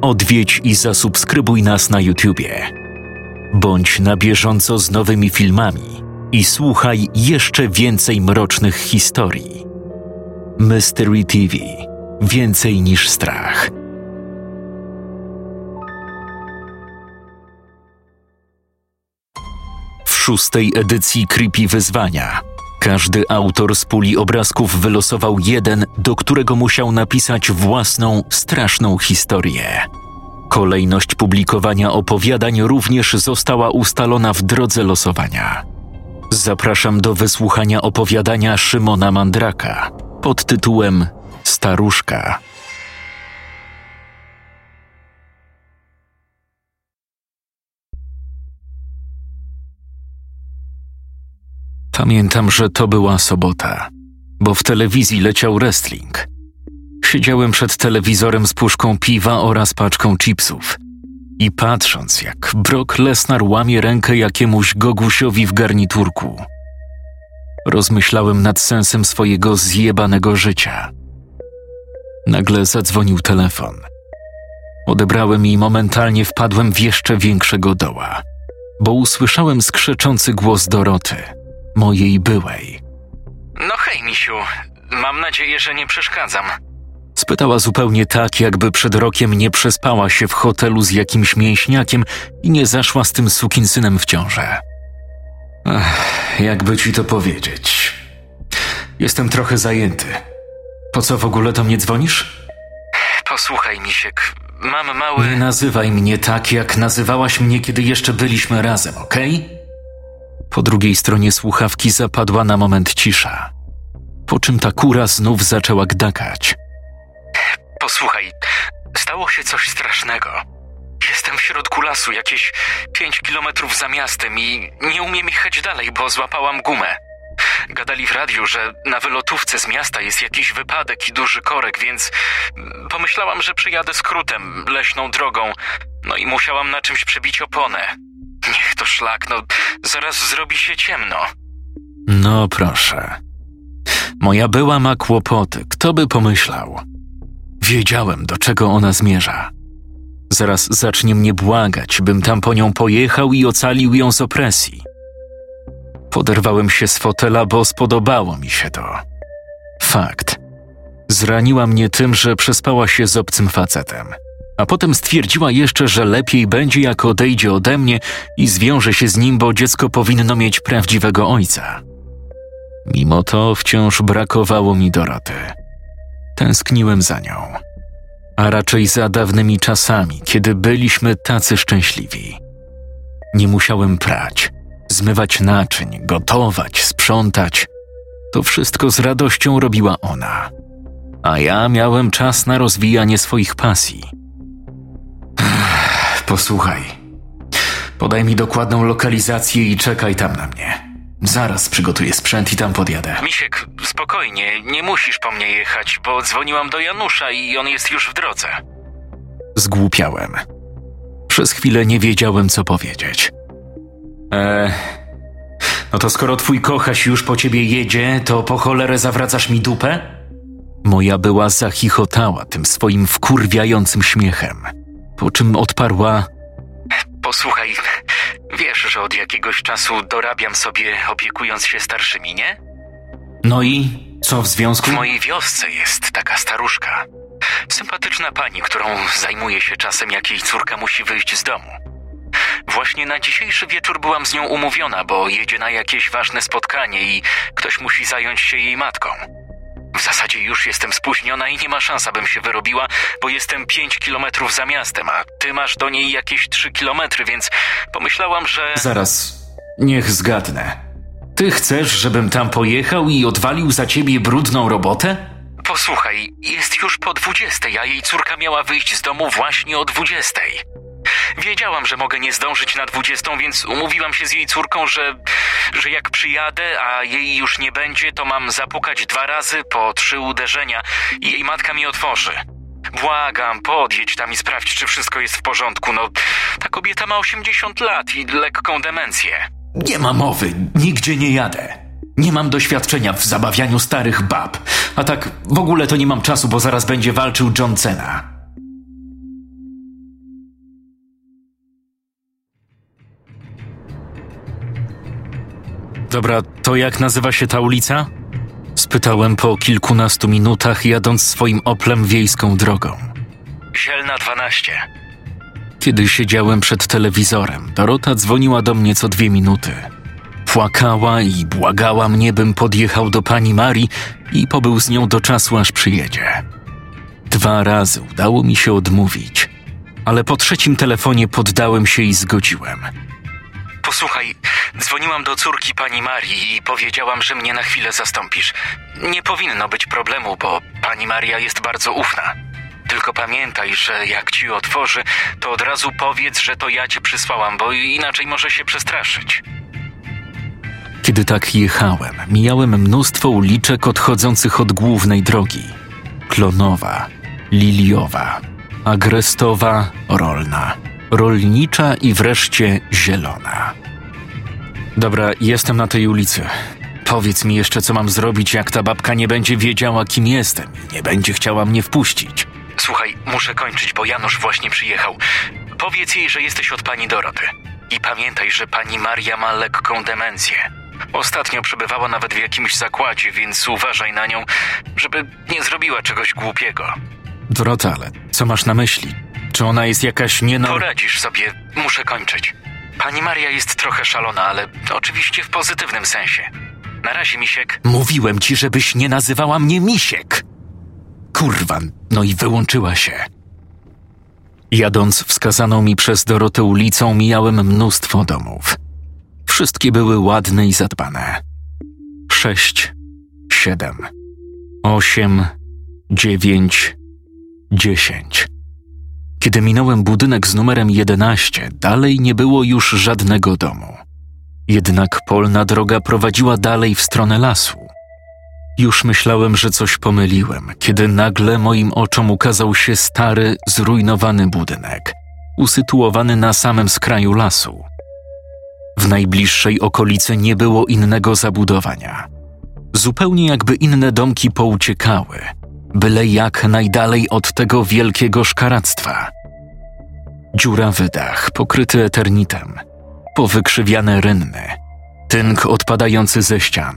odwiedź i zasubskrybuj nas na YouTubie. Bądź na bieżąco z nowymi filmami i słuchaj jeszcze więcej mrocznych historii. Mystery TV Więcej niż strach. W szóstej edycji Creepy Wyzwania każdy autor z puli obrazków wylosował jeden, do którego musiał napisać własną, straszną historię. Kolejność publikowania opowiadań również została ustalona w drodze losowania. Zapraszam do wysłuchania opowiadania Szymona Mandraka pod tytułem Staruszka. Pamiętam, że to była sobota, bo w telewizji leciał wrestling. Siedziałem przed telewizorem z puszką piwa oraz paczką chipsów i patrząc, jak Brock Lesnar łamie rękę jakiemuś gogusiowi w garniturku, rozmyślałem nad sensem swojego zjebanego życia. Nagle zadzwonił telefon. Odebrałem i momentalnie wpadłem w jeszcze większego doła, bo usłyszałem skrzeczący głos Doroty – mojej byłej. No hej, misiu. Mam nadzieję, że nie przeszkadzam. Spytała zupełnie tak, jakby przed rokiem nie przespała się w hotelu z jakimś mięśniakiem i nie zaszła z tym sukinsynem w ciążę. Ech, jakby ci to powiedzieć. Jestem trochę zajęty. Po co w ogóle do mnie dzwonisz? Posłuchaj, misiek. Mam mały... Nie nazywaj mnie tak, jak nazywałaś mnie, kiedy jeszcze byliśmy razem, okej? Okay? Po drugiej stronie słuchawki zapadła na moment cisza, po czym ta kura znów zaczęła gdakać. Posłuchaj, stało się coś strasznego. Jestem w środku lasu, jakieś pięć kilometrów za miastem i nie umiem jechać dalej, bo złapałam gumę. Gadali w radiu, że na wylotówce z miasta jest jakiś wypadek i duży korek, więc pomyślałam, że przyjadę skrótem, leśną drogą, no i musiałam na czymś przebić oponę. Niech to szlak, no zaraz zrobi się ciemno. No proszę. Moja była ma kłopoty, kto by pomyślał. Wiedziałem, do czego ona zmierza. Zaraz zacznie mnie błagać, bym tam po nią pojechał i ocalił ją z opresji. Poderwałem się z fotela, bo spodobało mi się to. Fakt. Zraniła mnie tym, że przespała się z obcym facetem a potem stwierdziła jeszcze, że lepiej będzie, jak odejdzie ode mnie i zwiąże się z nim, bo dziecko powinno mieć prawdziwego ojca. Mimo to wciąż brakowało mi Doroty. Tęskniłem za nią, a raczej za dawnymi czasami, kiedy byliśmy tacy szczęśliwi. Nie musiałem prać, zmywać naczyń, gotować, sprzątać. To wszystko z radością robiła ona. A ja miałem czas na rozwijanie swoich pasji – Posłuchaj. Podaj mi dokładną lokalizację i czekaj tam na mnie. Zaraz przygotuję sprzęt i tam podjadę. Misiek, spokojnie, nie musisz po mnie jechać, bo dzwoniłam do Janusza i on jest już w drodze. Zgłupiałem. Przez chwilę nie wiedziałem, co powiedzieć. Eee, no to skoro twój kochaś już po ciebie jedzie, to po cholerę zawracasz mi dupę? Moja była zachichotała tym swoim wkurwiającym śmiechem po czym odparła: Posłuchaj, wiesz, że od jakiegoś czasu dorabiam sobie opiekując się starszymi, nie? No i co w związku? W mojej wiosce jest taka staruszka. Sympatyczna pani, którą zajmuje się czasem, jak jej córka musi wyjść z domu. Właśnie na dzisiejszy wieczór byłam z nią umówiona, bo jedzie na jakieś ważne spotkanie i ktoś musi zająć się jej matką. W zasadzie już jestem spóźniona i nie ma szans, abym się wyrobiła, bo jestem pięć kilometrów za miastem, a ty masz do niej jakieś trzy kilometry, więc pomyślałam, że... Zaraz, niech zgadnę. Ty chcesz, żebym tam pojechał i odwalił za ciebie brudną robotę? Posłuchaj, jest już po dwudziestej, a jej córka miała wyjść z domu właśnie o dwudziestej. Wiedziałam, że mogę nie zdążyć na dwudziestą, więc umówiłam się z jej córką, że, że jak przyjadę, a jej już nie będzie, to mam zapukać dwa razy po trzy uderzenia i jej matka mi otworzy. Błagam, podjedź tam i sprawdź, czy wszystko jest w porządku. No, ta kobieta ma 80 lat i lekką demencję. Nie ma mowy, nigdzie nie jadę. Nie mam doświadczenia w zabawianiu starych bab. A tak w ogóle to nie mam czasu, bo zaraz będzie walczył John Dobra, to jak nazywa się ta ulica? Spytałem po kilkunastu minutach, jadąc swoim oplem wiejską drogą. Zielna 12. Kiedy siedziałem przed telewizorem, Dorota dzwoniła do mnie co dwie minuty. Płakała i błagała mnie, bym podjechał do pani Marii i pobył z nią do czasu, aż przyjedzie. Dwa razy udało mi się odmówić, ale po trzecim telefonie poddałem się i zgodziłem. Posłuchaj, dzwoniłam do córki pani Marii i powiedziałam, że mnie na chwilę zastąpisz. Nie powinno być problemu, bo pani Maria jest bardzo ufna. Tylko pamiętaj, że jak ci otworzy, to od razu powiedz, że to ja cię przysłałam, bo inaczej może się przestraszyć. Kiedy tak jechałem, mijałem mnóstwo uliczek odchodzących od głównej drogi. Klonowa, Liliowa, Agrestowa, Rolna, Rolnicza i wreszcie Zielona. Dobra, jestem na tej ulicy. Powiedz mi jeszcze, co mam zrobić, jak ta babka nie będzie wiedziała, kim jestem i nie będzie chciała mnie wpuścić. Słuchaj, muszę kończyć, bo Janusz właśnie przyjechał. Powiedz jej, że jesteś od pani Doroty. I pamiętaj, że pani Maria ma lekką demencję. Ostatnio przebywała nawet w jakimś zakładzie, więc uważaj na nią, żeby nie zrobiła czegoś głupiego. Dorota, ale co masz na myśli? Czy ona jest jakaś nieno... Poradzisz sobie, muszę kończyć. Pani Maria jest trochę szalona, ale oczywiście w pozytywnym sensie. Na razie, Misiek. Mówiłem ci, żebyś nie nazywała mnie Misiek. Kurwa, no i wyłączyła się. Jadąc wskazaną mi przez Dorotę ulicą, mijałem mnóstwo domów. Wszystkie były ładne i zadbane. Sześć, siedem, osiem, dziewięć, dziesięć. Kiedy minąłem budynek z numerem 11, dalej nie było już żadnego domu. Jednak polna droga prowadziła dalej w stronę lasu. Już myślałem, że coś pomyliłem, kiedy nagle moim oczom ukazał się stary, zrujnowany budynek, usytuowany na samym skraju lasu. W najbliższej okolicy nie było innego zabudowania. Zupełnie jakby inne domki pouciekały, byle jak najdalej od tego wielkiego szkaractwa. Dziurawy dach pokryty eternitem, powykrzywiane rynny, tynk odpadający ze ścian.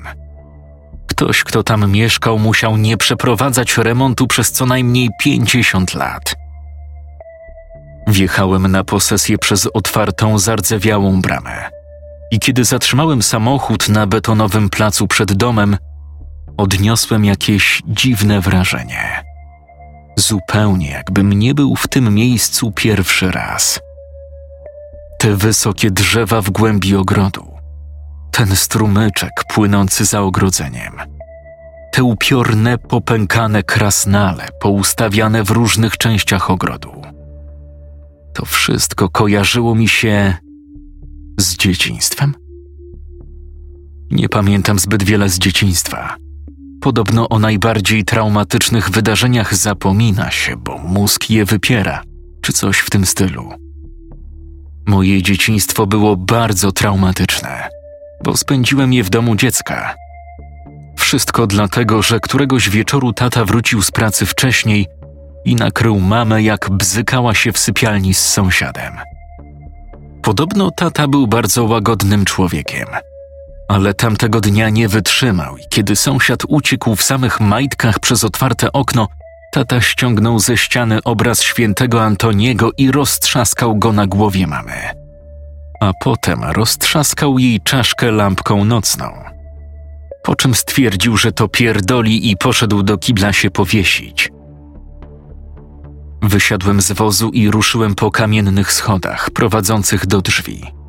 Ktoś, kto tam mieszkał, musiał nie przeprowadzać remontu przez co najmniej pięćdziesiąt lat. Wjechałem na posesję przez otwartą, zardzewiałą bramę. I kiedy zatrzymałem samochód na betonowym placu przed domem, odniosłem jakieś dziwne wrażenie. Zupełnie jakbym nie był w tym miejscu pierwszy raz. Te wysokie drzewa w głębi ogrodu, ten strumyczek płynący za ogrodzeniem, te upiorne, popękane krasnale poustawiane w różnych częściach ogrodu. To wszystko kojarzyło mi się z dzieciństwem? Nie pamiętam zbyt wiele z dzieciństwa. Podobno o najbardziej traumatycznych wydarzeniach zapomina się, bo mózg je wypiera, czy coś w tym stylu. Moje dzieciństwo było bardzo traumatyczne, bo spędziłem je w domu dziecka. Wszystko dlatego, że któregoś wieczoru tata wrócił z pracy wcześniej i nakrył mamę, jak bzykała się w sypialni z sąsiadem. Podobno tata był bardzo łagodnym człowiekiem – ale tamtego dnia nie wytrzymał i kiedy sąsiad uciekł w samych majtkach przez otwarte okno, tata ściągnął ze ściany obraz świętego Antoniego i roztrzaskał go na głowie mamy. A potem roztrzaskał jej czaszkę lampką nocną. Po czym stwierdził, że to pierdoli i poszedł do kibla się powiesić. Wysiadłem z wozu i ruszyłem po kamiennych schodach prowadzących do drzwi.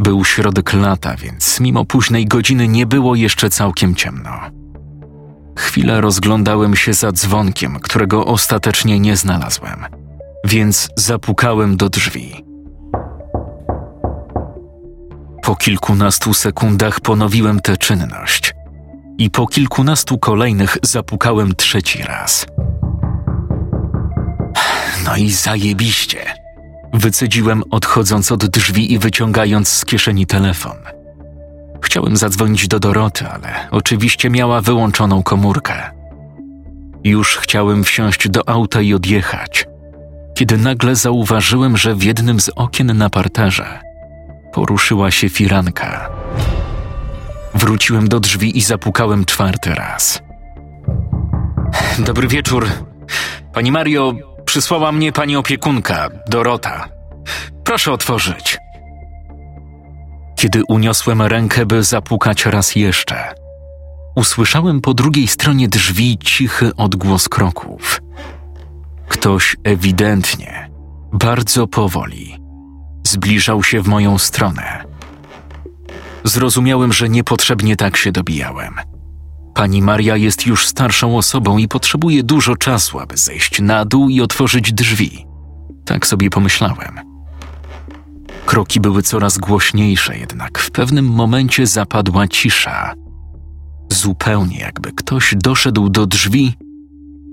Był środek lata, więc mimo późnej godziny nie było jeszcze całkiem ciemno. Chwilę rozglądałem się za dzwonkiem, którego ostatecznie nie znalazłem, więc zapukałem do drzwi. Po kilkunastu sekundach ponowiłem tę czynność i po kilkunastu kolejnych zapukałem trzeci raz. No i zajebiście. Wycedziłem, odchodząc od drzwi i wyciągając z kieszeni telefon. Chciałem zadzwonić do Doroty, ale oczywiście miała wyłączoną komórkę. Już chciałem wsiąść do auta i odjechać, kiedy nagle zauważyłem, że w jednym z okien na parterze poruszyła się firanka. Wróciłem do drzwi i zapukałem czwarty raz. Dobry wieczór. Pani Mario, przysłała mnie pani opiekunka, Dorota. Proszę otworzyć. Kiedy uniosłem rękę, by zapukać raz jeszcze, usłyszałem po drugiej stronie drzwi cichy odgłos kroków. Ktoś ewidentnie, bardzo powoli, zbliżał się w moją stronę. Zrozumiałem, że niepotrzebnie tak się dobijałem. Pani Maria jest już starszą osobą i potrzebuje dużo czasu, aby zejść na dół i otworzyć drzwi. Tak sobie pomyślałem. Kroki były coraz głośniejsze, jednak w pewnym momencie zapadła cisza. Zupełnie jakby ktoś doszedł do drzwi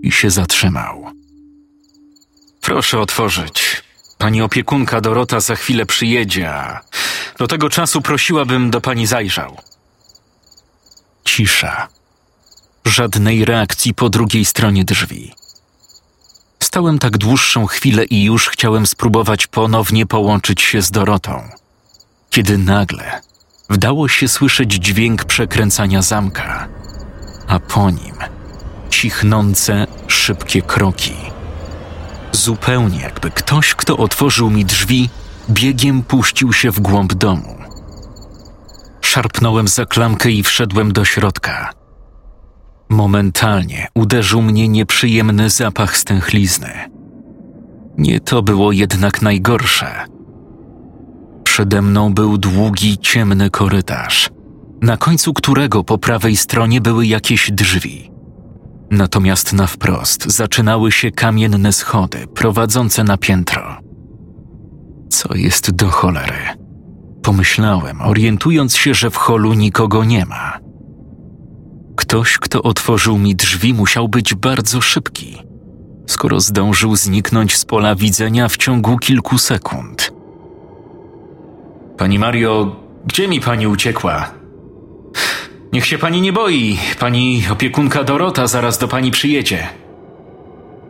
i się zatrzymał. Proszę otworzyć. Pani opiekunka Dorota za chwilę przyjedzie, a do tego czasu prosiłabym do pani zajrzał. Cisza. Żadnej reakcji po drugiej stronie drzwi. Stałem tak dłuższą chwilę i już chciałem spróbować ponownie połączyć się z Dorotą, kiedy nagle wdało się słyszeć dźwięk przekręcania zamka, a po nim cichnące, szybkie kroki. Zupełnie jakby ktoś, kto otworzył mi drzwi, biegiem puścił się w głąb domu. Szarpnąłem za klamkę i wszedłem do środka. Momentalnie uderzył mnie nieprzyjemny zapach stęchlizny. Nie to było jednak najgorsze. Przede mną był długi, ciemny korytarz, na końcu którego po prawej stronie były jakieś drzwi. Natomiast na wprost zaczynały się kamienne schody prowadzące na piętro. Co jest do cholery? Pomyślałem, orientując się, że w holu nikogo nie ma. Ktoś, kto otworzył mi drzwi, musiał być bardzo szybki, skoro zdążył zniknąć z pola widzenia w ciągu kilku sekund. Pani Mario, gdzie mi pani uciekła? Niech się pani nie boi. Pani opiekunka Dorota zaraz do pani przyjedzie.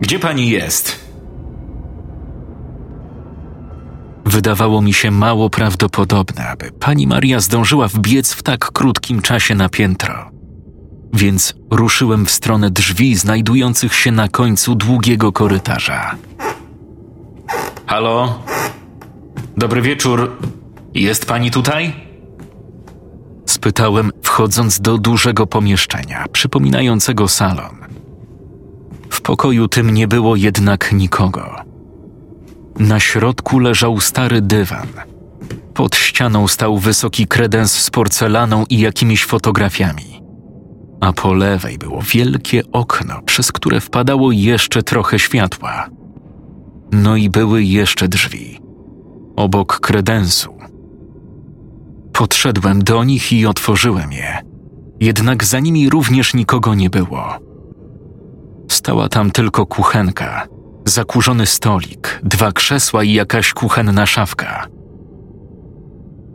Gdzie pani jest? Wydawało mi się mało prawdopodobne, aby pani Maria zdążyła wbiec w tak krótkim czasie na piętro. Więc ruszyłem w stronę drzwi znajdujących się na końcu długiego korytarza. Halo? Dobry wieczór. Jest pani tutaj? Spytałem, wchodząc do dużego pomieszczenia, przypominającego salon. W pokoju tym nie było jednak nikogo. Na środku leżał stary dywan. Pod ścianą stał wysoki kredens z porcelaną i jakimiś fotografiami. A po lewej było wielkie okno, przez które wpadało jeszcze trochę światła. No i były jeszcze drzwi. Obok kredensu. Podszedłem do nich i otworzyłem je. Jednak za nimi również nikogo nie było. Stała tam tylko kuchenka, zakurzony stolik, dwa krzesła i jakaś kuchenna szafka.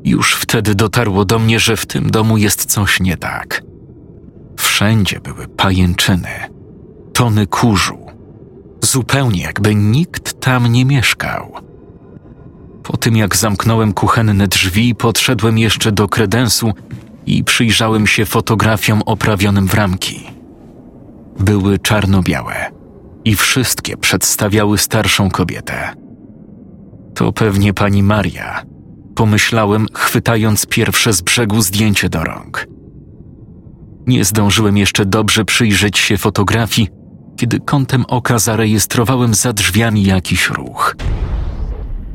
Już wtedy dotarło do mnie, że w tym domu jest coś nie tak. Wszędzie były pajęczyny, tony kurzu, zupełnie jakby nikt tam nie mieszkał. Po tym jak zamknąłem kuchenne drzwi, podszedłem jeszcze do kredensu i przyjrzałem się fotografiom oprawionym w ramki. Były czarno-białe i wszystkie przedstawiały starszą kobietę. To pewnie pani Maria, pomyślałem, chwytając pierwsze z brzegu zdjęcie do rąk. Nie zdążyłem jeszcze dobrze przyjrzeć się fotografii, kiedy kątem oka zarejestrowałem za drzwiami jakiś ruch.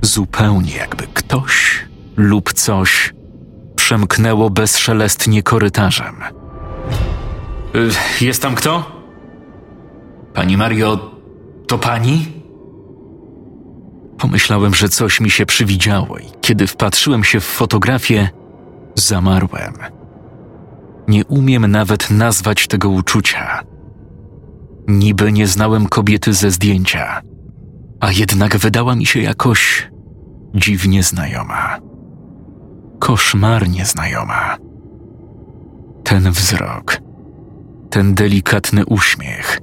Zupełnie jakby ktoś lub coś przemknęło bezszelestnie korytarzem. Y, jest tam kto? Pani Mario, to pani? Pomyślałem, że coś mi się przywidziało i kiedy wpatrzyłem się w fotografię, zamarłem. Nie umiem nawet nazwać tego uczucia. Niby nie znałem kobiety ze zdjęcia, a jednak wydała mi się jakoś dziwnie znajoma. Koszmarnie znajoma. Ten wzrok, ten delikatny uśmiech.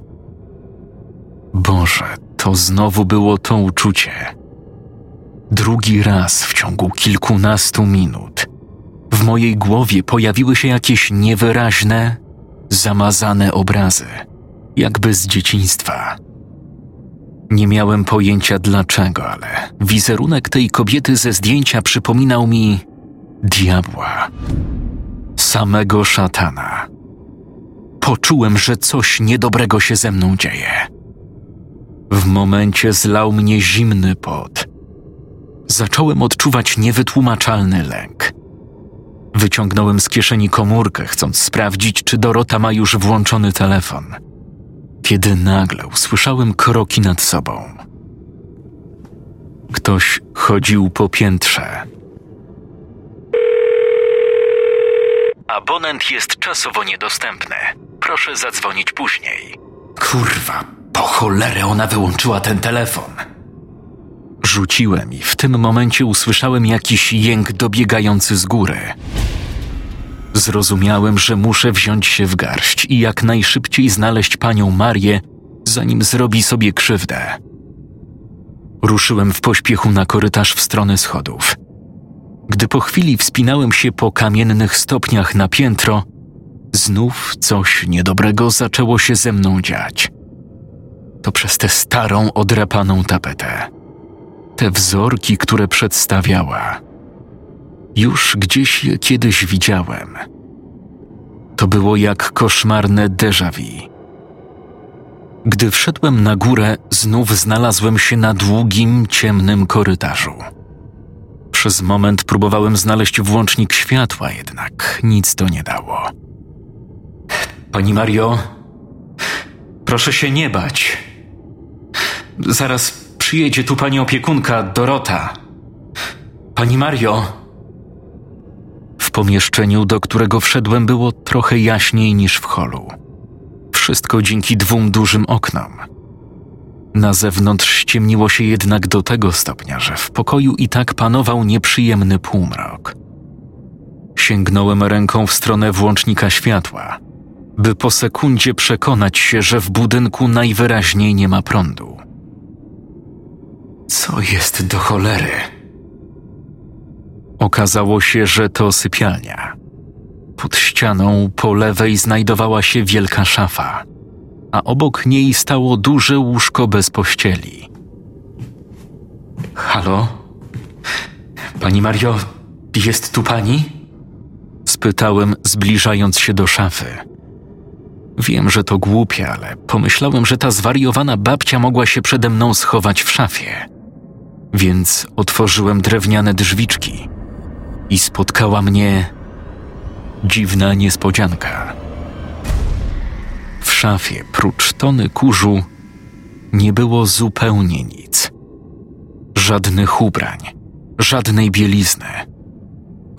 Boże, to znowu było to uczucie. Drugi raz w ciągu kilkunastu minut W mojej głowie pojawiły się jakieś niewyraźne, zamazane obrazy, jakby z dzieciństwa. Nie miałem pojęcia dlaczego, ale wizerunek tej kobiety ze zdjęcia przypominał mi diabła, samego szatana. Poczułem, że coś niedobrego się ze mną dzieje. W momencie zlał mnie zimny pot. Zacząłem odczuwać niewytłumaczalny lęk. Wyciągnąłem z kieszeni komórkę, chcąc sprawdzić, czy Dorota ma już włączony telefon. Kiedy nagle usłyszałem kroki nad sobą. Ktoś chodził po piętrze. Abonent jest czasowo niedostępny. Proszę zadzwonić później. Kurwa, po cholerę ona wyłączyła ten telefon. Rzuciłem i w tym momencie usłyszałem jakiś jęk dobiegający z góry. Zrozumiałem, że muszę wziąć się w garść i jak najszybciej znaleźć panią Marię, zanim zrobi sobie krzywdę. Ruszyłem w pośpiechu na korytarz w stronę schodów. Gdy po chwili wspinałem się po kamiennych stopniach na piętro, znów coś niedobrego zaczęło się ze mną dziać. To przez tę starą, odrapaną tapetę. Te wzorki, które przedstawiała. Już gdzieś je kiedyś widziałem. To było jak koszmarne déjà vu. Gdy wszedłem na górę, znów znalazłem się na długim, ciemnym korytarzu. Przez moment próbowałem znaleźć włącznik światła, jednak nic to nie dało. Pani Mario, proszę się nie bać. Zaraz przyjedzie tu pani opiekunka, Dorota. Pani Mario. W pomieszczeniu, do którego wszedłem, było trochę jaśniej niż w holu. Wszystko dzięki dwóm dużym oknom. Na zewnątrz ściemniło się jednak do tego stopnia, że w pokoju i tak panował nieprzyjemny półmrok. Sięgnąłem ręką w stronę włącznika światła, by po sekundzie przekonać się, że w budynku najwyraźniej nie ma prądu. Co jest do cholery? Okazało się, że to sypialnia. Pod ścianą po lewej znajdowała się wielka szafa, a obok niej stało duże łóżko bez pościeli. Halo? Pani Mario, jest tu pani? Spytałem, zbliżając się do szafy. Wiem, że to głupie, ale pomyślałem, że ta zwariowana babcia mogła się przede mną schować w szafie. Więc otworzyłem drewniane drzwiczki i spotkała mnie dziwna niespodzianka. W szafie, prócz tony kurzu, nie było zupełnie nic. Żadnych ubrań, żadnej bielizny.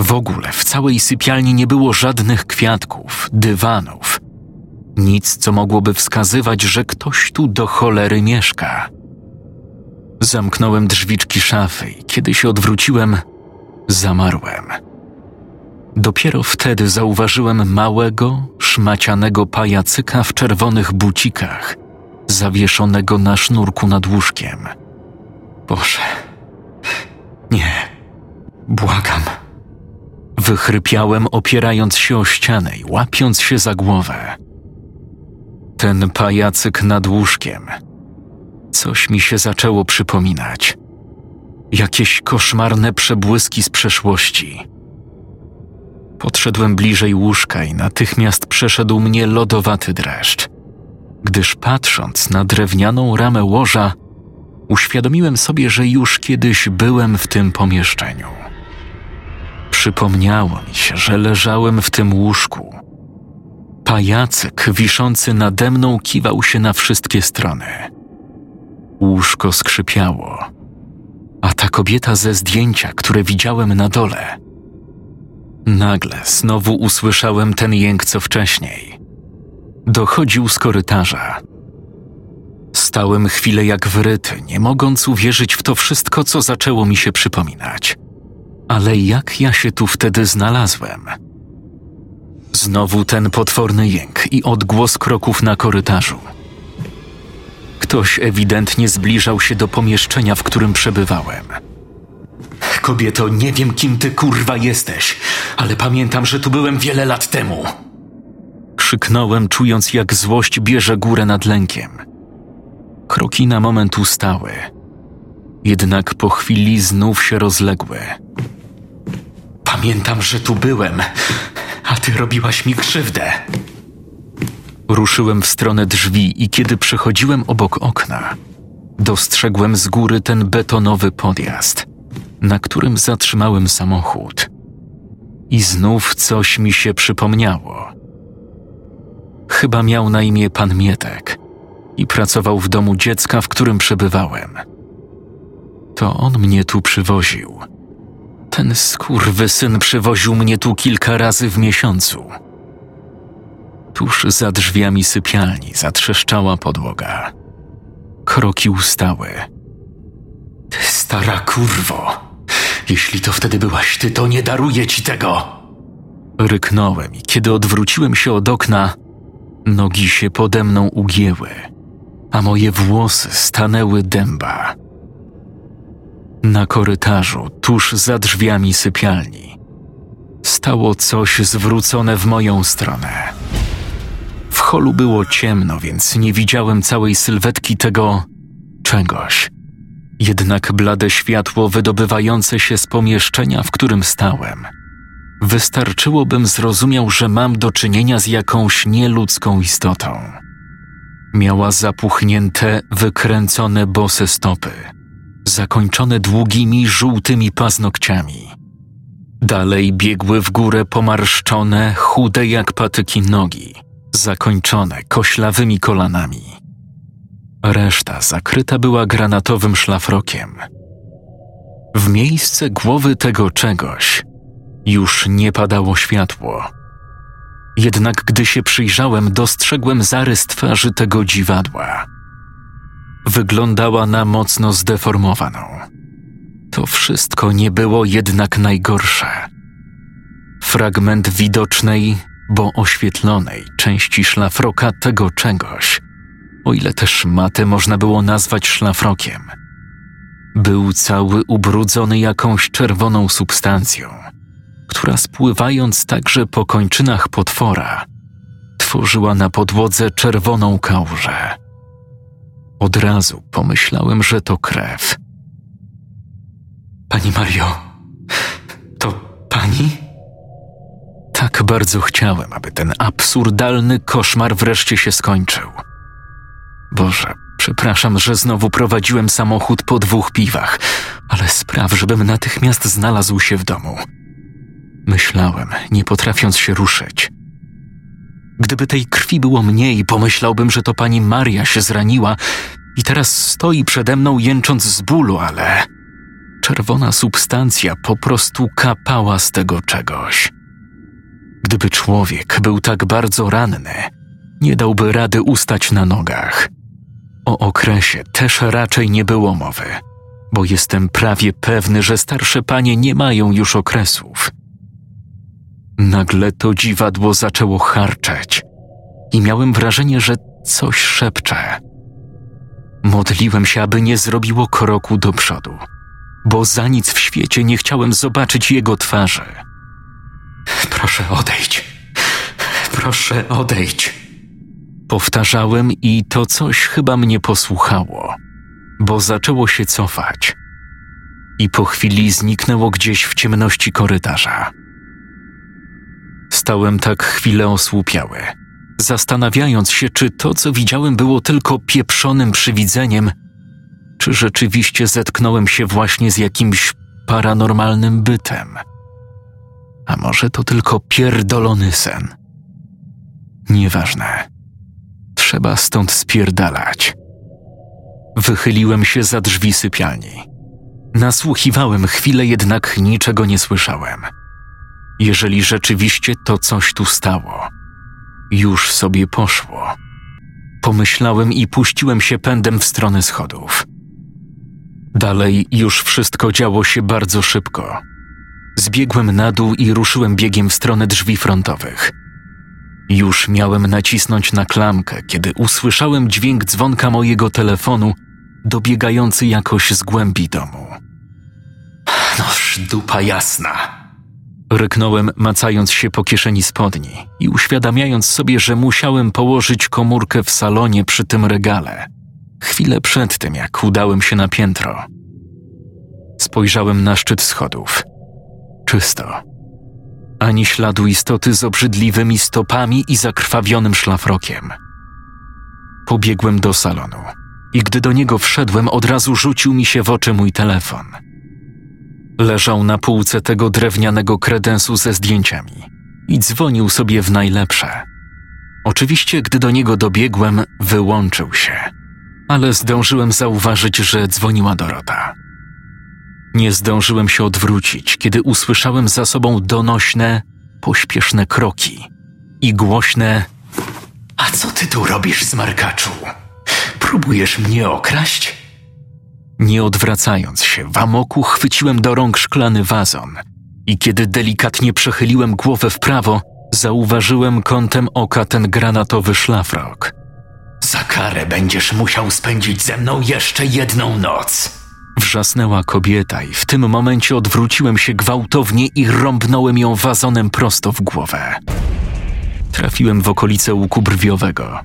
W ogóle w całej sypialni nie było żadnych kwiatków, dywanów. Nic, co mogłoby wskazywać, że ktoś tu do cholery mieszka. Zamknąłem drzwiczki szafy i kiedy się odwróciłem, zamarłem. Dopiero wtedy zauważyłem małego, szmacianego pajacyka w czerwonych bucikach, zawieszonego na sznurku nad łóżkiem. Boże, nie, błagam. Wychrypiałem, opierając się o ścianę i łapiąc się za głowę. Ten pajacyk nad łóżkiem. Coś mi się zaczęło przypominać. Jakieś koszmarne przebłyski z przeszłości. Podszedłem bliżej łóżka i natychmiast przeszedł mnie lodowaty dreszcz, gdyż patrząc na drewnianą ramę łoża, uświadomiłem sobie, że już kiedyś byłem w tym pomieszczeniu. Przypomniało mi się, że leżałem w tym łóżku. Pajacyk wiszący nade mną kiwał się na wszystkie strony. Łóżko skrzypiało, a ta kobieta ze zdjęcia, które widziałem na dole, Nagle znowu usłyszałem ten jęk co wcześniej. Dochodził z korytarza. Stałem chwilę jak wryty, nie mogąc uwierzyć w to wszystko, co zaczęło mi się przypominać. Ale jak ja się tu wtedy znalazłem? Znowu ten potworny jęk i odgłos kroków na korytarzu. Ktoś ewidentnie zbliżał się do pomieszczenia, w którym przebywałem. Kobieto, nie wiem, kim ty kurwa jesteś, ale pamiętam, że tu byłem wiele lat temu. Krzyknąłem, czując jak złość bierze górę nad lękiem. Kroki na moment ustały, jednak po chwili znów się rozległy. Pamiętam, że tu byłem, a ty robiłaś mi krzywdę. Ruszyłem w stronę drzwi i kiedy przechodziłem obok okna, dostrzegłem z góry ten betonowy podjazd, na którym zatrzymałem samochód. I znów coś mi się przypomniało. Chyba miał na imię pan Mietek i pracował w domu dziecka, w którym przebywałem. To on mnie tu przywoził. Ten syn przywoził mnie tu kilka razy w miesiącu. Tuż za drzwiami sypialni zatrzeszczała podłoga. Kroki ustały. Ty stara kurwo! Jeśli to wtedy byłaś ty, to nie daruję ci tego! Ryknąłem i kiedy odwróciłem się od okna, nogi się pode mną ugięły, a moje włosy stanęły dęba. Na korytarzu, tuż za drzwiami sypialni, stało coś zwrócone w moją stronę. Holu było ciemno, więc nie widziałem całej sylwetki tego czegoś. Jednak blade światło wydobywające się z pomieszczenia, w którym stałem, wystarczyło, bym zrozumiał, że mam do czynienia z jakąś nieludzką istotą. Miała zapuchnięte, wykręcone bose stopy, zakończone długimi, żółtymi paznokciami. Dalej biegły w górę pomarszczone, chude jak patyki nogi, zakończone koślawymi kolanami. Reszta zakryta była granatowym szlafrokiem. W miejsce głowy tego czegoś już nie padało światło. Jednak gdy się przyjrzałem, dostrzegłem zarys twarzy tego dziwadła. Wyglądała na mocno zdeformowaną. To wszystko nie było jednak najgorsze. Fragment widocznej, bo oświetlonej części szlafroka tego czegoś, o ile też matę można było nazwać szlafrokiem, był cały ubrudzony jakąś czerwoną substancją, która spływając także po kończynach potwora, tworzyła na podłodze czerwoną kałużę. Od razu pomyślałem, że to krew. Pani Mario, to pani? Tak bardzo chciałem, aby ten absurdalny koszmar wreszcie się skończył. Boże, przepraszam, że znowu prowadziłem samochód po dwóch piwach, ale spraw, żebym natychmiast znalazł się w domu. Myślałem, nie potrafiąc się ruszyć. Gdyby tej krwi było mniej, pomyślałbym, że to pani Maria się zraniła i teraz stoi przede mną jęcząc z bólu, ale czerwona substancja po prostu kapała z tego czegoś. Gdyby człowiek był tak bardzo ranny, nie dałby rady ustać na nogach. O okresie też raczej nie było mowy, bo jestem prawie pewny, że starsze panie nie mają już okresów. Nagle to dziwadło zaczęło harczeć i miałem wrażenie, że coś szepcze. Modliłem się, aby nie zrobiło kroku do przodu, bo za nic w świecie nie chciałem zobaczyć jego twarzy. Proszę odejdź. Proszę odejdź. Powtarzałem i to coś chyba mnie posłuchało, bo zaczęło się cofać. I po chwili zniknęło gdzieś w ciemności korytarza. Stałem tak chwilę osłupiały, zastanawiając się, czy to, co widziałem, było tylko pieprzonym przywidzeniem, czy rzeczywiście zetknąłem się właśnie z jakimś paranormalnym bytem. A może to tylko pierdolony sen? Nieważne. Trzeba stąd spierdalać. Wychyliłem się za drzwi sypialni. Nasłuchiwałem chwilę, jednak niczego nie słyszałem. Jeżeli rzeczywiście to coś tu stało, już sobie poszło. Pomyślałem i puściłem się pędem w stronę schodów. Dalej już wszystko działo się bardzo szybko. Zbiegłem na dół i ruszyłem biegiem w stronę drzwi frontowych. Już miałem nacisnąć na klamkę, kiedy usłyszałem dźwięk dzwonka mojego telefonu, dobiegający jakoś z głębi domu. Noż dupa jasna. Ryknąłem, macając się po kieszeni spodni i uświadamiając sobie, że musiałem położyć komórkę w salonie przy tym regale. Chwilę przed tym, jak udałem się na piętro. Spojrzałem na szczyt schodów. Czysto. Ani śladu istoty z obrzydliwymi stopami i zakrwawionym szlafrokiem. Pobiegłem do salonu i gdy do niego wszedłem, od razu rzucił mi się w oczy mój telefon. Leżał na półce tego drewnianego kredensu ze zdjęciami i dzwonił sobie w najlepsze. Oczywiście, gdy do niego dobiegłem, wyłączył się, ale zdążyłem zauważyć, że dzwoniła Dorota. Nie zdążyłem się odwrócić, kiedy usłyszałem za sobą donośne, pośpieszne kroki i głośne: A co ty tu robisz, smarkaczu? Próbujesz mnie okraść? Nie odwracając się, w amoku chwyciłem do rąk szklany wazon i kiedy delikatnie przechyliłem głowę w prawo, zauważyłem kątem oka ten granatowy szlafrok. Za karę będziesz musiał spędzić ze mną jeszcze jedną noc. Wrzasnęła kobieta i w tym momencie odwróciłem się gwałtownie i rąbnąłem ją wazonem prosto w głowę. Trafiłem w okolice łuku brwiowego.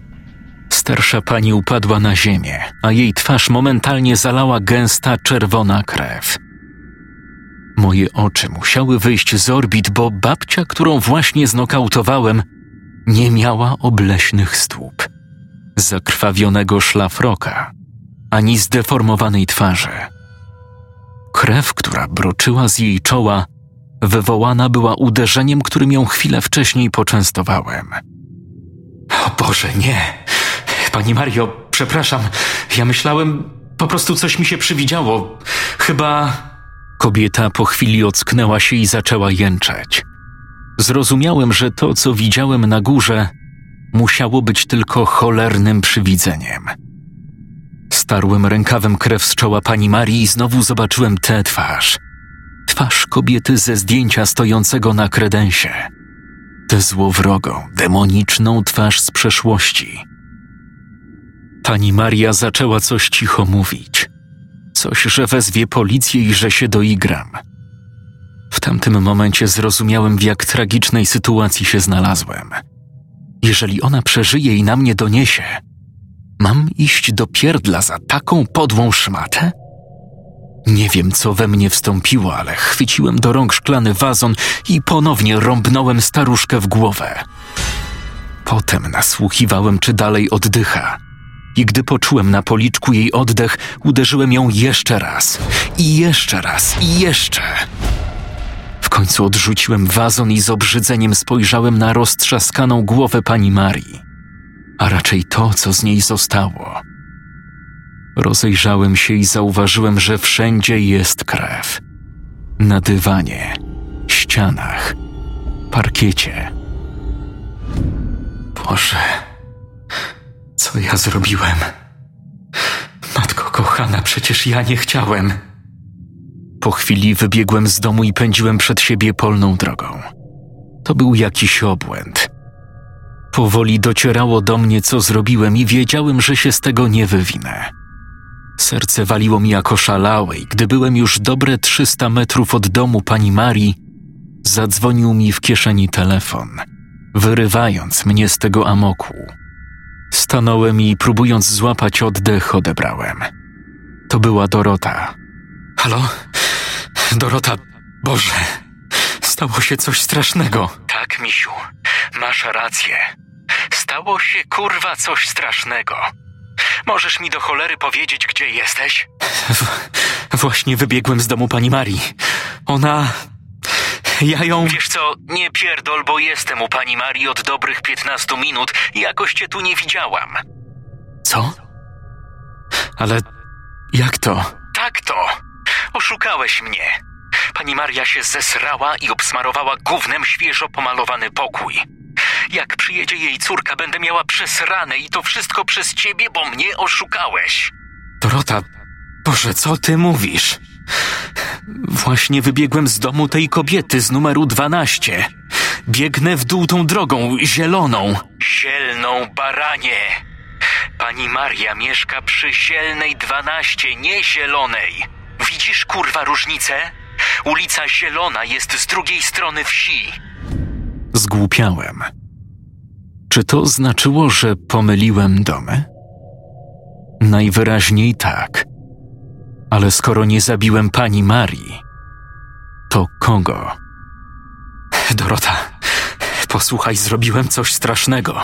Starsza pani upadła na ziemię, a jej twarz momentalnie zalała gęsta czerwona krew. Moje oczy musiały wyjść z orbit, bo babcia, którą właśnie znokautowałem, nie miała obleśnych stóp, zakrwawionego szlafroka, ani zdeformowanej twarzy. Krew, która broczyła z jej czoła, wywołana była uderzeniem, którym ją chwilę wcześniej poczęstowałem. O Boże, nie! Pani Mario, przepraszam, ja myślałem, po prostu coś mi się przywidziało. Chyba. Kobieta po chwili ocknęła się i zaczęła jęczeć. Zrozumiałem, że to, co widziałem na górze, musiało być tylko cholernym przywidzeniem. Starłem rękawem krew z czoła pani Marii i znowu zobaczyłem tę twarz. Twarz kobiety ze zdjęcia stojącego na kredensie. Tę złowrogą, demoniczną twarz z przeszłości. Pani Maria zaczęła coś cicho mówić. Coś, że wezwie policję i że się doigram. W tamtym momencie zrozumiałem, w jak tragicznej sytuacji się znalazłem. Jeżeli ona przeżyje i na mnie doniesie, Mam iść do pierdla za taką podłą szmatę? Nie wiem, co we mnie wstąpiło, ale chwyciłem do rąk szklany wazon i ponownie rąbnąłem staruszkę w głowę. Potem nasłuchiwałem, czy dalej oddycha. I gdy poczułem na policzku jej oddech, uderzyłem ją jeszcze raz, i jeszcze raz, i jeszcze. W końcu odrzuciłem wazon i z obrzydzeniem spojrzałem na roztrzaskaną głowę pani Marii a raczej to, co z niej zostało. Rozejrzałem się i zauważyłem, że wszędzie jest krew. Na dywanie, ścianach, parkiecie. Boże, co ja zrobiłem? Matko kochana, przecież ja nie chciałem. Po chwili wybiegłem z domu i pędziłem przed siebie polną drogą. To był jakiś obłęd. Powoli docierało do mnie, co zrobiłem, i wiedziałem, że się z tego nie wywinę. Serce waliło mi jako szalałe, i gdy byłem już dobre 300 metrów od domu pani Marii, zadzwonił mi w kieszeni telefon, wyrywając mnie z tego amoku. Stanąłem i próbując złapać oddech, odebrałem. To była Dorota. Halo? Dorota, Boże, stało się coś strasznego. Tak, misiu, masz rację. Stało się kurwa coś strasznego. Możesz mi do cholery powiedzieć, gdzie jesteś? W, właśnie wybiegłem z domu pani Marii. Ona. Ja ją. Wiesz co, nie pierdol, bo jestem u pani Marii od dobrych 15 minut i jakoś cię tu nie widziałam. Co? Ale jak to? Tak to. Oszukałeś mnie. Pani Maria się zesrała i obsmarowała gównem świeżo pomalowany pokój. Jak przyjedzie jej córka, będę miała przesrane i to wszystko przez ciebie, bo mnie oszukałeś. Dorota, Boże, co ty mówisz? Właśnie wybiegłem z domu tej kobiety z numeru 12. Biegnę w dół tą drogą, zieloną. Zielną baranie. Pani Maria mieszka przy zielnej 12, nie zielonej. Widzisz kurwa różnicę? Ulica Zielona jest z drugiej strony wsi. Zgłupiałem. Czy to znaczyło, że pomyliłem domy? Najwyraźniej tak. Ale skoro nie zabiłem pani Marii, to kogo? Dorota, posłuchaj, zrobiłem coś strasznego.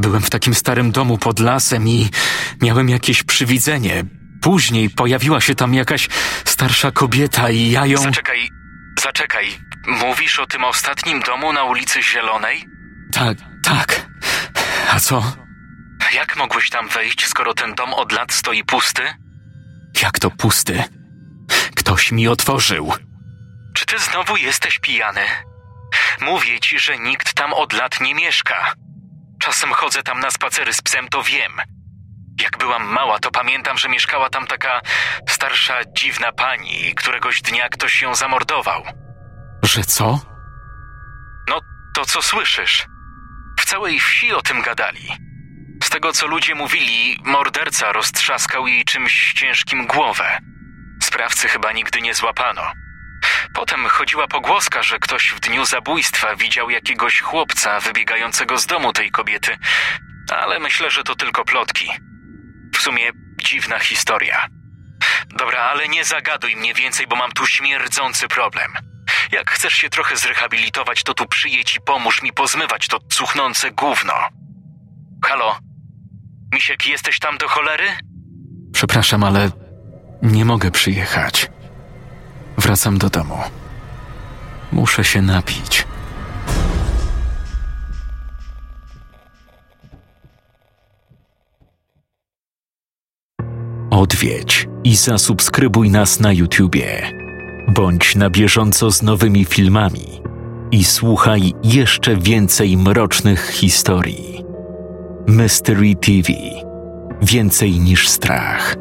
Byłem w takim starym domu pod lasem i miałem jakieś przywidzenie. Później pojawiła się tam jakaś starsza kobieta i ja ją. Zaczekaj, zaczekaj. Mówisz o tym ostatnim domu na ulicy Zielonej? Tak, tak. A co? Jak mogłeś tam wejść, skoro ten dom od lat stoi pusty? Jak to pusty? Ktoś mi otworzył. Czy ty znowu jesteś pijany? Mówię ci, że nikt tam od lat nie mieszka. Czasem chodzę tam na spacery z psem, to wiem. Jak byłam mała, to pamiętam, że mieszkała tam taka starsza, dziwna pani i któregoś dnia ktoś ją zamordował. Że co? No, to co słyszysz? W całej wsi o tym gadali. Z tego, co ludzie mówili, morderca roztrzaskał jej czymś ciężkim głowę. Sprawcy chyba nigdy nie złapano. Potem chodziła pogłoska, że ktoś w dniu zabójstwa widział jakiegoś chłopca wybiegającego z domu tej kobiety, ale myślę, że to tylko plotki. W sumie dziwna historia. Dobra, ale nie zagaduj mnie więcej, bo mam tu śmierdzący problem. Jak chcesz się trochę zrehabilitować, to tu przyjedź i pomóż mi pozmywać to cuchnące gówno. Halo? Misiek, jesteś tam do cholery? Przepraszam, ale nie mogę przyjechać. Wracam do domu. Muszę się napić. Odwiedź i zasubskrybuj nas na YouTubie. Bądź na bieżąco z nowymi filmami i słuchaj jeszcze więcej mrocznych historii. Mystery TV. Więcej niż strach.